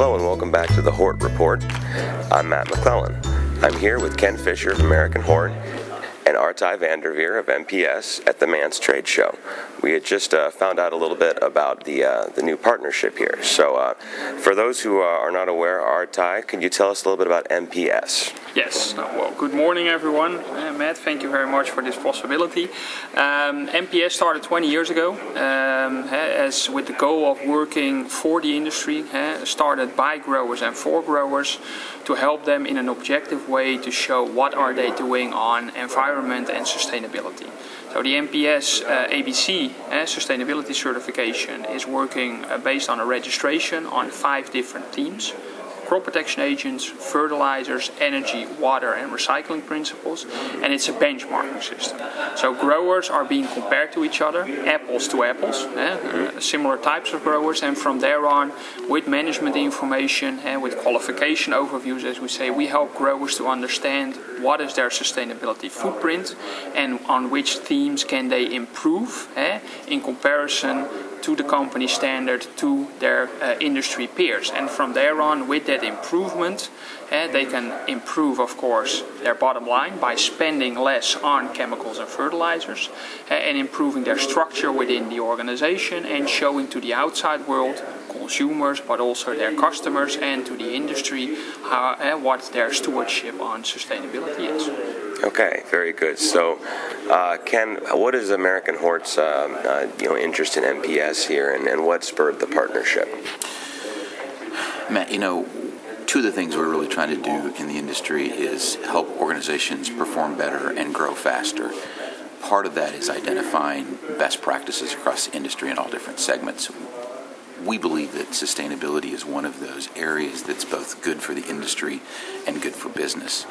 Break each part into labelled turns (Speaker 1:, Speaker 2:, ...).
Speaker 1: Hello and welcome back to the Hort Report. I'm Matt McClellan. I'm here with Ken Fisher of AmericanHort and Arthij van der Veer of MPS at the MANTS Trade Show. We had just uh, found out a little bit about the uh, the new partnership here. So, uh, for those who uh, are not aware, Arthij, could you tell us a little bit about MPS?
Speaker 2: Yes. Well, good morning, everyone. Uh, Matt, thank you very much for this possibility. Um, MPS started 20 years ago um, as with the goal of working for the industry, started by growers and for growers to help them in an objective way to show what are they doing on environment and sustainability. So the MPS uh, ABC uh, sustainability certification is working uh, based on a registration on five different themes crop protection agents, fertilizers, energy, water, and recycling principles, and it's a benchmarking system. So growers are being compared to each other, apples to apples, eh, similar types of growers, and from there on, with management information and eh, with qualification overviews, as we say, we help growers to understand what is their sustainability footprint and on which themes can they improve eh, in comparison to the company standard to their uh, industry peers. And from there on, with that improvement, uh, they can improve, of course, their bottom line by spending less on chemicals and fertilizers uh, and improving their structure within the organization and showing to the outside world consumers, but also their customers and to the industry how, uh, what their stewardship on sustainability is.
Speaker 1: Okay, very good. So, uh, Ken, what is AmericanHort's um, uh, you know interest in MPS here, and, and what spurred the partnership?
Speaker 3: Matt, you know, two of the things we're really trying to do in the industry is help organizations perform better and grow faster. Part of that is identifying best practices across the industry in all different segments. We believe that sustainability is one of those areas that's both good for the industry and good for business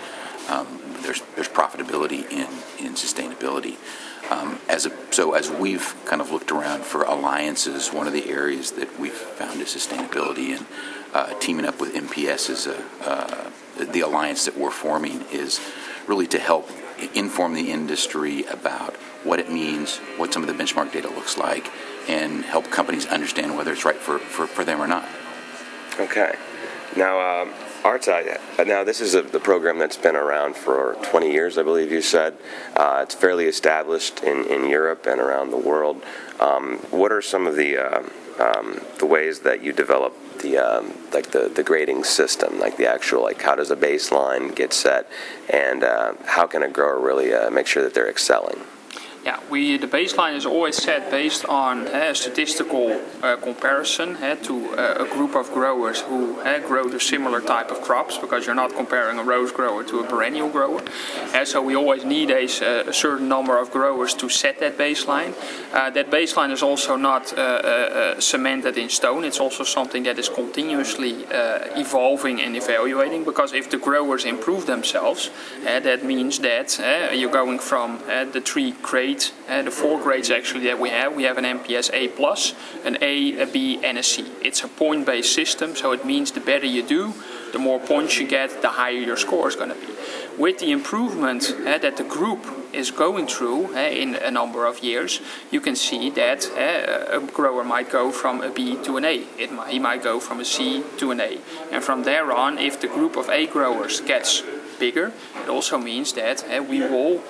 Speaker 3: there's there's profitability in in sustainability. Um, so as we've kind of looked around for alliances, one of the areas that we've found is sustainability, and uh, teaming up with MPS is uh, the alliance that we're forming is really to help inform the industry about what it means, what some of the benchmark data looks like, and help companies understand whether it's right for them or not.
Speaker 1: Okay. Now, um, now this is a, the program that's been around for 20 years, I believe you said. Uh, it's fairly established in, in Europe and around the world. Um, what are some of the uh, um, the ways that you develop the um, like the, the grading system, like the actual like how does a baseline get set, and uh, how can a grower really uh, make sure that they're excelling?
Speaker 2: Yeah, we the baseline is always set based on eh, a statistical uh, comparison uh, to uh, a group of growers who grow the similar type of crops because you're not comparing a rose grower to a perennial grower. so we always need a, a, certain number of growers to set that baseline. that baseline is also not cemented in stone. It's also something that is continuously evolving and evaluating because if the growers improve themselves, that means that you're going from the tree crate grade, uh, the four grades actually that we have. We have an MPS A plus, an A, a B, and a C. It's a point-based system, so it means the better you do, the more points you get, the higher your score is going to be. With the improvement uh, that the group is going through uh, in a number of years, you can see that uh, a grower might go from a B to an A. It might, he might go from a C to an A. And from there on, if the group of A growers gets bigger, it also means that uh, we will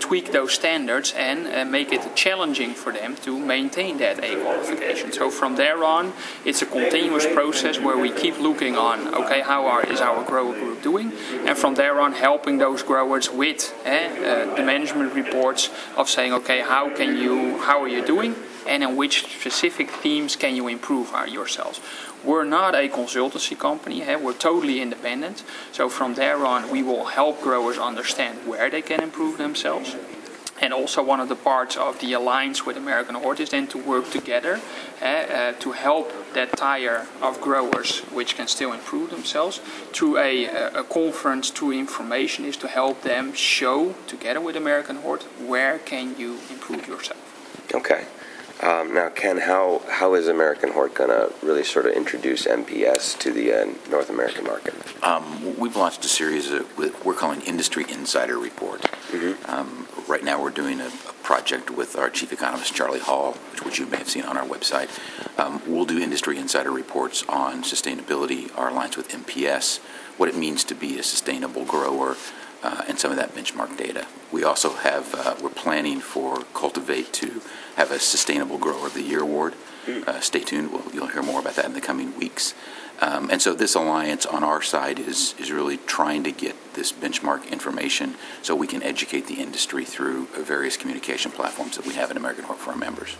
Speaker 2: tweak those standards and uh, make it challenging for them to maintain that A qualification. So from there on, it's a continuous process where we keep looking on, okay, how are, is our grower group doing? And from there on, helping those growers with uh, uh, the management reports of saying, okay, how can you, how are you doing? And in which specific themes can you improve yourselves. We're not a consultancy company, hey? we're totally independent. So from there on, we will help growers understand where they can improve themselves. And also, one of the parts of the alliance with AmericanHort is then to work together uh, uh, to help that tire of growers, which can still improve themselves, through a, a conference, through information, is to help them show together with AmericanHort where can you improve yourself.
Speaker 1: Now, Ken, how, how is AmericanHort going to really sort of introduce MPS to the uh, North American market?
Speaker 3: Um, we've launched a series of what we're calling Industry Insider Report. Mm-hmm. Um, right now, we're doing a, a, project with our chief economist, Charlie Hall, which, which, you may have seen on our website, Um, we'll do industry insider reports on sustainability, our alliance with MPS, what it means to be a sustainable grower, uh, and some of that benchmark data. We also have, uh, we're planning for Cultivate to have a Sustainable Grower of the Year award. Uh, stay tuned. We'll, you'll hear more about that in the coming weeks. Um, and so this alliance on our side is, is really trying to get this benchmark information so we can educate the industry through various communication platforms that we have in AmericanHort for our members.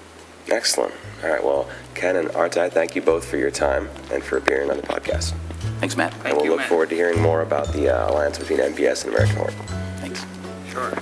Speaker 1: Excellent. All right. Well, Ken and Arthij, thank you both for your time and for appearing on the podcast.
Speaker 3: Thanks, Matt.
Speaker 2: Thank
Speaker 1: and we'll
Speaker 2: you,
Speaker 1: look
Speaker 2: Matt.
Speaker 1: forward to hearing more about the uh, alliance between MPS and AmericanHort.
Speaker 3: Thanks.
Speaker 2: Sure.